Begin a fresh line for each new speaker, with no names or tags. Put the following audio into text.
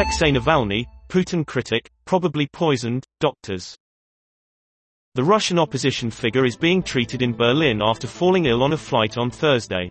Alexei Navalny, Putin critic, probably poisoned, doctors. The Russian opposition figure is being treated in Berlin after falling ill on a flight on Thursday.